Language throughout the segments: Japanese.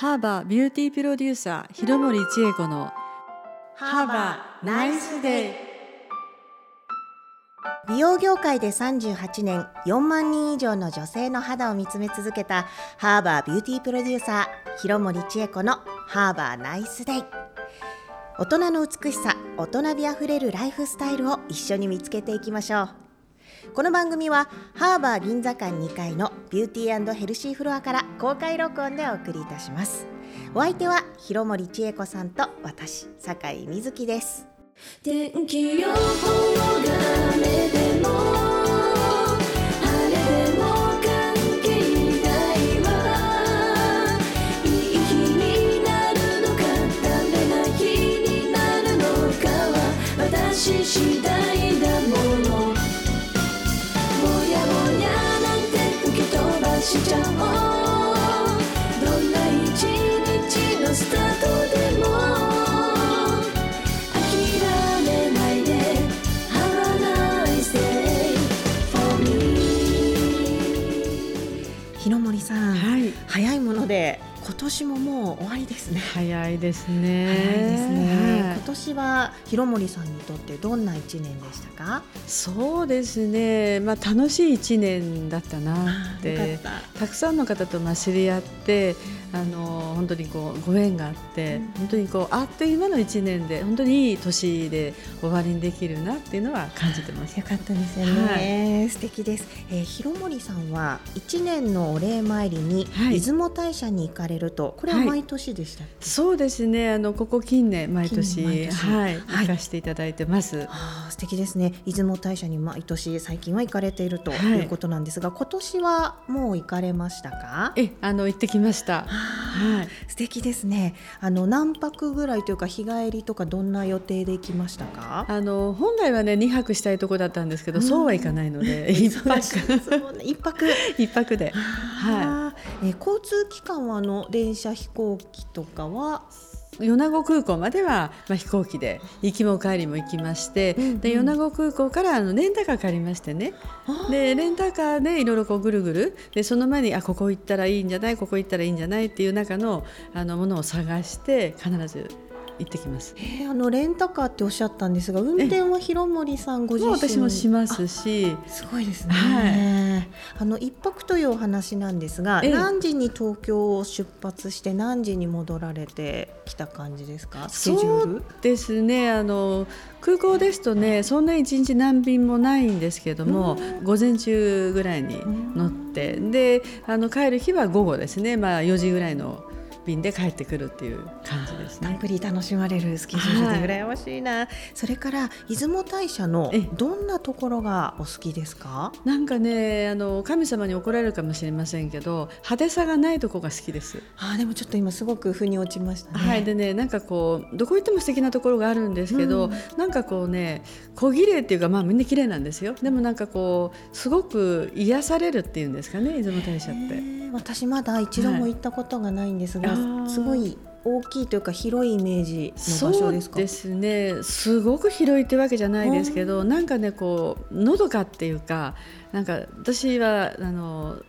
ハーバービューティープロデューサー広森千恵子のハーバー Nice Day 美容業界で38年4万人以上の女性の肌を見つめ続けたハーバービューティープロデューサー広森千恵子のハーバー Nice Day 大人の美しさ大人美あふれるライフスタイルを一緒に見つけていきましょうこの番組はハーバー銀座館2階のビューティーヘルシーフロアから公開録音でお送りいたします。お相手は広森千恵子さんと私酒井瑞希です。天気予報が雨でも晴れでも関係ないわ。いい日になるのかダメな日になるのかは私次第。しちゃおうどんな一日のスタートでも諦めないで Have a nice day for me 広森さん、はい。早いもので今年ももう終わりですね。早いです早いねですね、はい。今年は広森さんにとってどんな一年でしたか？そうですね。まあ楽しい一年だったなって。た。たくさんの方とまあ知り合ってあの本当にこうご縁があって、うん。本当にこうあっという間の一年で本当にいい年で終わりにできるなっていうのは感じてます。よ。かったですよね、素敵です、えー、広森さんは一年のお礼参りにはい。出雲大社に行かれると、これは毎年でしたっけ、そうですね。あのここ近年毎年はい、はい。行かせていただいてます。あー素敵ですね。出雲大社に毎年最近は行かれているとはい。いうことなんですが、今年はもう行かれましたか？えあの行ってきました。ははい。素敵ですね。あの何泊ぐらいというか日帰りとかどんな予定で行きましたか？あの本来はね2泊したいとこだったんですけど、うん。そうはいかないので 一泊。一泊。一泊で。はえー交通機関はあの電車飛行機とかは？米子空港までは、まあ、飛行機で行きも帰りも行きまして、うんうん。で米子空港からあのレンタカー借りましてね。でレンタカーでいろいろこうぐるぐる。でその前にあここ行ったらいいんじゃないここ行ったらいいんじゃないっていう中のあのものを探して必ず行ってきます。えーあのレンタカーっておっしゃったんですが運転は広森さんご自身？私もしますし。あすごいですね、はい。あの一泊というお話なんですが、ええ。何時に東京を出発して何時に戻られてきた感じですか？スケジュール？ですね。あの空港ですとねそんな一日何便もないんですけども、午前中ぐらいに乗って、であの帰る日は午後ですね、まあ、4時ぐらいの便で帰ってくるっていう感じですね。たっぷり楽しまれるスケジュールはい。で羨ましいな、それから出雲大社のええどんなところがお好きですか？なんかねあの神様に怒られるかもしれませんけど派手さがないとこが好きです。あーでもちょっと今すごく腑に落ちましたね、はい、でねなんかこうどこ行っても素敵なところがあるんですけど、うん。なんかこうね小綺麗っていうかまあみんな綺麗なんですよ。でもなんかこうすごく癒されるっていうんですかね出雲大社って。私まだ一度も行ったことがないんですが、すごい大きいというか広いイメージの場所ですか？ですね。すごく広いってわけじゃないですけどなんかねこうのどかっていうかなんか私はあの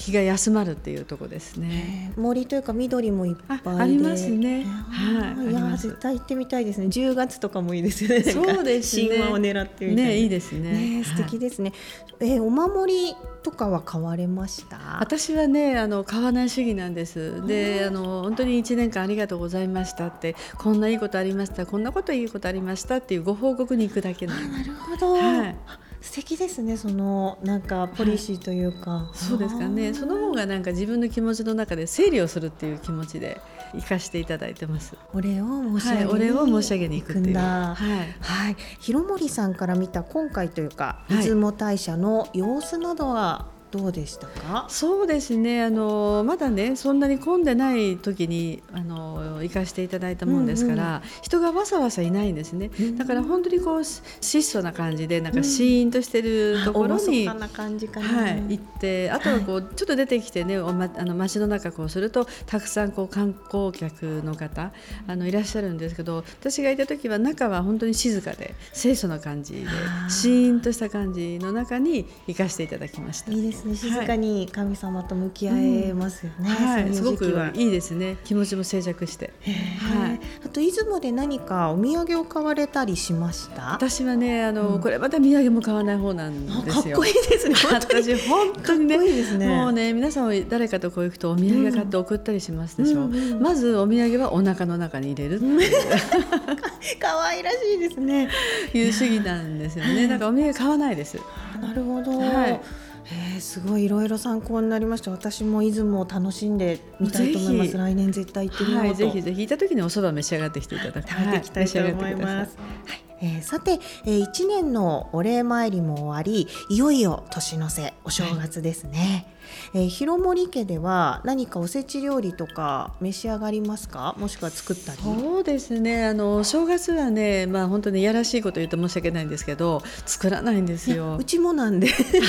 気が休まるっていうとこですね。えー。森というか緑もいっぱいで。あありますね。はい。あります。絶対行ってみたいですね。10月とかもいいですよねそうですね。神話を狙ってみたいねいいですね。ね素敵ですね、えーお守りとかは買われました？私はねあの買わない主義なんです。であの本当に1年間ありがとうございましたってこんないいことありましたこんなこといいことありましたっていうご報告に行くだけなのなるほど、はい素敵ですねそのなんかポリシーというか、そうですかね。その方がなんか自分の気持ちの中で整理をするっていう気持ちで生かしていただいてます。お礼を申し上げに、はいお礼を申し上げに行くっていう。んだ。はい。はい、広森さんから見た今回というかはい。出雲大社の様子などはどうでしたか、そうですね。あのまだねそんなに混んでない時にあの行かせていただいたもんですから、人がわさわさいないんですね、うん。だから本当にこうし質素な感じでなんかシーンとしてるところに、あ厳かな感じかな、はい、行ってあとはこう、ちょっと出てきてねお、ま、あの街の中こうするとたくさんこう観光客の方あのいらっしゃるんですけど私がいた時は中は本当に静かで清楚な感じでシーンとした感じの中に行かせていただきました。いいですですね。静かに神様と向き合えますよね、はい、すごくいいいですね。気持ちも静寂して。はい。あと出雲で何かお土産を買われたりしました？私はね、あの、うん。これまた土産も買わない方なんあですよ。かっこいいですね。本当に。私本当にねかっこいいですね。もうね皆さんは誰かとこう行くとお土産買って送ったりしますでしょ、う。んうんうん。まずお土産はお腹の中に入れる可愛 らしいですね。いう主義なんですよね。だからお土産買わないです。あなるほど、はいえーすごいいろいろ参考になりました。私も出雲を楽しんでみたいと思います。来年絶対行ってみようと、はいぜひぜひ。行った時にお蕎麦召し上がってきていただきたい。と思います。はいえーさて、えー、1年のお礼参りも終わりいよいよ年の瀬お正月ですね、えー広森家では何かおせち料理とか召し上がりますか？もしくは作ったり？そうですね。あのお正月はねまあ本当にいやらしいこと言うと申し訳ないんですけど作らないんですよ。うちもなんで。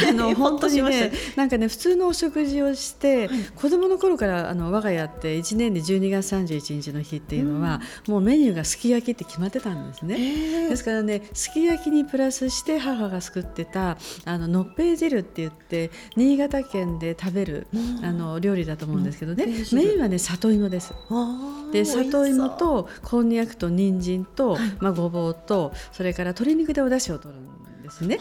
あの 本当にねなんかね普通のお食事をして、はい。子供の頃からあの我が家って1年で12月31日の日っていうのは、もうメニューがすき焼きって決まってたんですね。えですからねすき焼きにプラスして母が作ってたあののっぺい汁って言って新潟県で食べるうん。あの料理だと思うんですけどねメインはね里芋です。で里芋とこんにゃくと人参と、はい。まあ、ごぼうとそれから鶏肉でお出汁を取るんですね。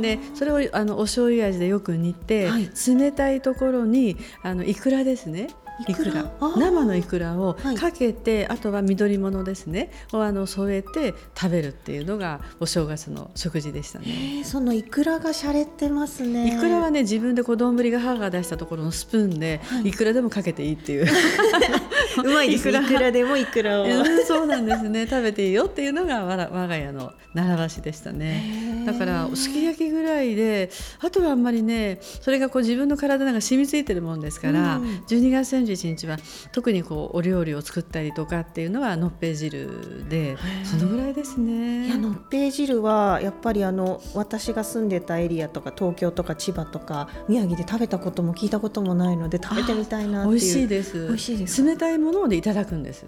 でそれをあのお醤油味でよく煮て、はい。冷たいところにあのイクラですねイクラあ。ー生のイクラをはい。かけて、あとは緑物ですね。をあの添えて食べるっていうのがお正月の食事でしたね。えーそのイクラが洒落てますね。イクラはね自分でこう丼が母が出したところのスプーンで、はい。い、くらでもかけていいっていう。うまいですね。イクラいくらでもイクラを。うんそうなんですね。食べていいよっていうのが我が家の習わしでしたね。だからすき焼きぐらいであとはあんまりねそれがこう自分の体なんか染みついてるもんですから、うん12月31日は特にこうお料理を作ったりとかっていうのはのっぺい汁でそのぐらいですね。いやのっぺい汁はやっぱりあの私が住んでたエリアとか東京とか千葉とか宮城で食べたことも聞いたこともないので食べてみたいなっていう美味しいです。美味しいです冷たいものでいただくんです。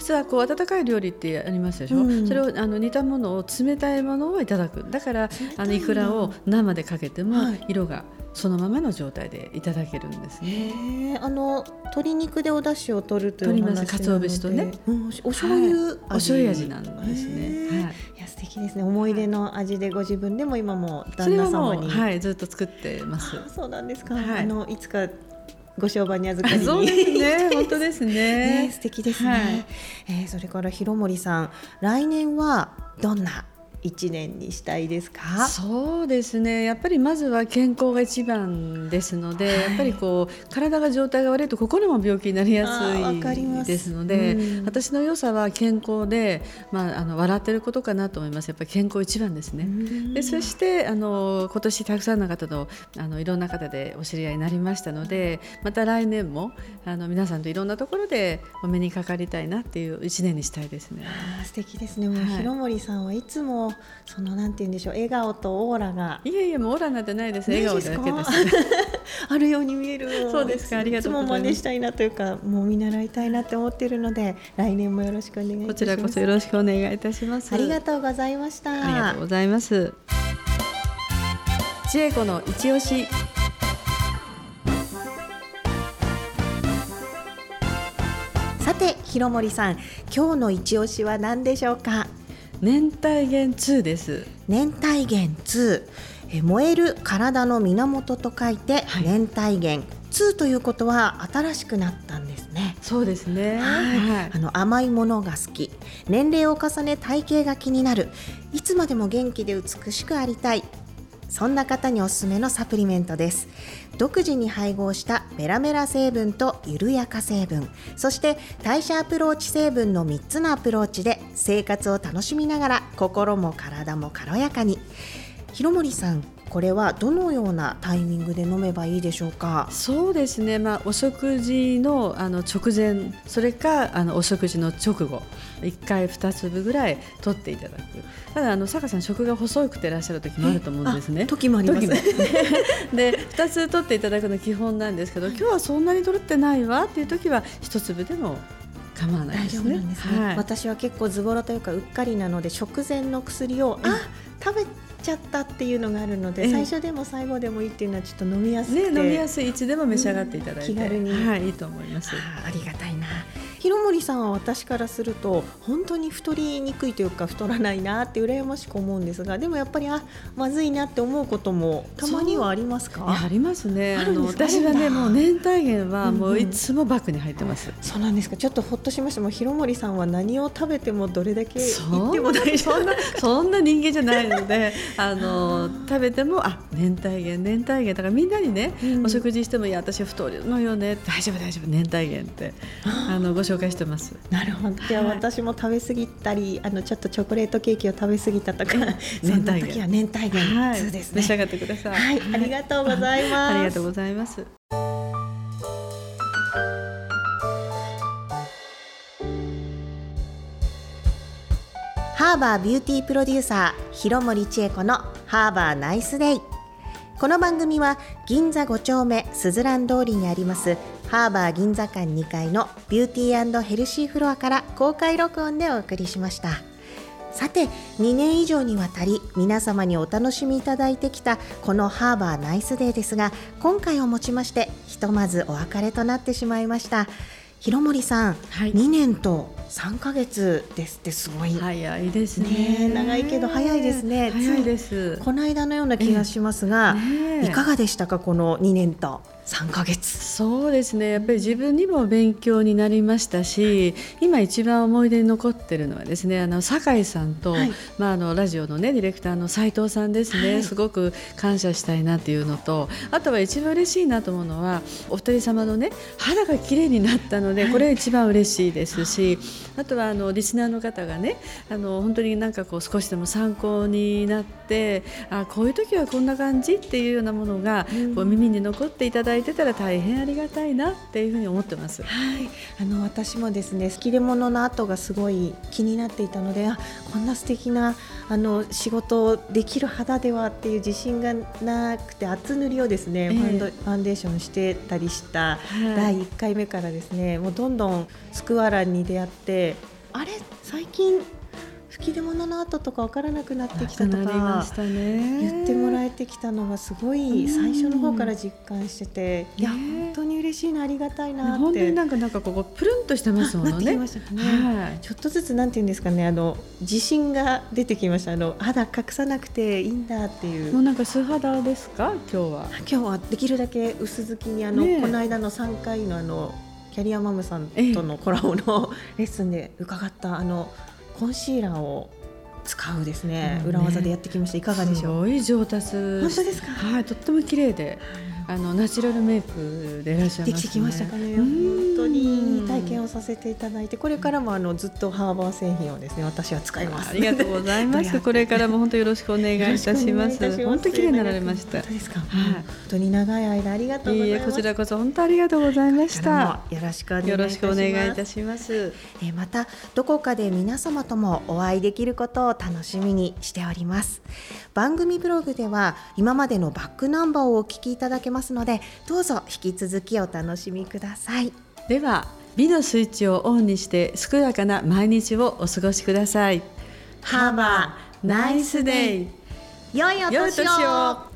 普通はこう温かい料理ってありますでしょ、うん。それをあの煮たものを冷たいものをいただくだからあのいくらを生でかけてもはい。色がそのままの状態でいただけるんですね。あの鶏肉でお出汁を取るというお話な鰹節とね、うん、お醤油味、お醤油味なんですね。はい。いや素敵ですね。思い出の味でご自分でも今も旦那様に、はもう、はい、ずっと作ってます。あそうなんですか、はい。あのいつかご商売に預かりに。そうですね、本当ですね。ね。素敵ですね、はい。えーそれから広森さん。来年はどんな一年にしたいですか？そうですね。やっぱりまずは健康が一番ですので、はい。やっぱりこう体が状態が悪いと心も病気になりやすすいですのでうん。私の良さは健康で、まあ、あの笑ってることかなと思います。やっぱり健康一番ですね。でそしてあの今年たくさんの方とあのいろんな方でお知り合いになりましたのでまた来年もあの皆さんといろんなところでお目にかかりたいなっていう一年にしたいですね。素敵ですね。もう、はい。広森さんはいつもそのなんて言うんでしょう笑顔とオーラがいえいえもうオーラなんてないです笑顔だけです。あるように見えるそうですかありがとうございますつも真似したいなというかもう見習いたいなって思っているので来年もよろしくお願いいたしますこちらこそよろしくお願いいたします。ありがとうございましたありがとうございます。千恵子の一押し。さて広森さん今日の一押しは何でしょうか？年帯源2です。年帯源2え燃える体の源と書いて、はい。年帯源2ということは新しくなったんですね。そうですね。はい。あの甘いものが好き。年齢を重ね体型が気になる。いつまでも元気で美しくありたいそんな方におすすめのサプリメントです。独自に配合したメラメラ成分と緩やか成分。そして代謝アプローチ成分の3つのアプローチで生活を楽しみながら心も体も軽やかに。広森さんこれはどのようなタイミングで飲めばいいでしょうか？そうですね。まあお食事のあの直前、それかあのお食事の直後、一回二粒ぐらい取っていただく。ただあの坂さん食が細くてらっしゃる時もあると思うんですねあ。時もあります で2つ取っていただくの基本なんですけど今日はそんなに取ってないわっていう時は1粒でも構わないですね。すね、はい。私は結構ズボラというかうっかりなので食前の薬をあ食べちゃったっていうのがあるので、ええ最初でも最後でもいいっていうのはちょっと飲みやすくて、ね、飲みやすい。いつでも召し上がっていただいて、うん気軽に。はい、いいと思います。ありがたいな広森さんは私からすると本当に太りにくいというか太らないなって羨ましく思うんですがでもやっぱりあまずいなって思うこともたまにはありますか？ありますね。あのあるんですか？私はねもう年体源はもうん。ううんいつもバッグに入ってます。そうなんですか。ちょっとほっとしました。もう広森さんは何を食べてもどれだけそ言っても大丈夫？そんなそんな人間じゃないので、あの食べてもあ年体源年体源だからみんなにね、うん。お食事してもいや私太るのよね。大丈夫大丈夫年体源って。あのご紹介してます。なるほど。じゃあはい私も食べ過ぎたり、あのちょっとチョコレートケーキを食べ過ぎたとか、そ年体源は年体源はい、です召し上ね。がってください。はい、ありがとうございます。ありがとうございます。ハーバービューティープロデューサー広森千恵子のハーバーナイスデイこの番組は銀座5丁目スズラン通りにありますハーバー銀座館2階のビューティーヘルシーフロアから公開録音でお送りしました。さて2年以上にわたり皆様にお楽しみいただいてきたこのハーバー Nice Day ですが今回をもちましてひとまずお別れとなってしまいました。広森さん、はい。2年と3ヶ月ですってすごい、早いですね。ねえ長いけど早いですね。早いです。この間のような気がしますが、ねえ。いかがでしたかこの2年と3ヶ月。そうですね。やっぱり自分にも勉強になりましたし今一番思い出に残ってるのはですねあの酒井さんと、はい。まあ、あのラジオの、ね、ディレクターの斉藤さんですね、はい。すごく感謝したいなっていうのとあとは一番嬉しいなと思うのはお二人様のね肌が綺麗になったので、これが一番嬉しいですしあとはあのリスナーの方がねあの本当になんかこう少しでも参考になってあこういう時はこんな感じっていうようなものが、こう耳に残っていただいてたら大変ありがたいなっていうふうに思ってます。はい、あの私もですね切れ物の後がすごい気になっていたのであこんな素敵なあの仕事できる肌ではっていう自信がなくて厚塗りをですね、ええ。ファンドファンデーションしてたりしたはい。第1回目からですねもうどんどんスクワランに出会ってあれ？最近吹き出物の後とか分からなくなってきたとか。言ってもらえてきたのがすごい最初の方から実感してて、いやね本当に嬉しいなありがたいなって本当になんかなんかここプルンとしてますものね。ねはい。ちょっとずつなんていうんですかねあの自信が出てきましたあの肌隠さなくていいんだっていうもうなんか素肌ですか？今日は。今日はできるだけ薄付きにあの、ねえこの間の3回のあのキャリアマムさんとのコラボのレッスンで伺ったあのコンシーラーを使うですね、う裏技でやってきました。いかがでしょう？すごい上達。し。本当ですか？はい、とっても綺麗で、あのナチュラルメイクでいらっしゃいますね。できてきましたかね。うん本当に体験をさせていただいて、これからもあのずっとハーバー製品をですね、私は使います。ありがとうございます。これからも本当よろしくお願いいたします。本当綺麗になられました。本当ですか。はい本当に長い間ありがとうございます。こちらこそ本当ありがとうございました。もよろしくお願いいたします。えーまたどこかで皆様ともお会いできることを楽しみにしております番組ブログでは今までのバックナンバーをお聞きいただけますのでどうぞ引き続きお楽しみくださいでは美のスイッチをオンにして健やかな毎日をお過ごしください。ハーバーナイスデイ良いお年を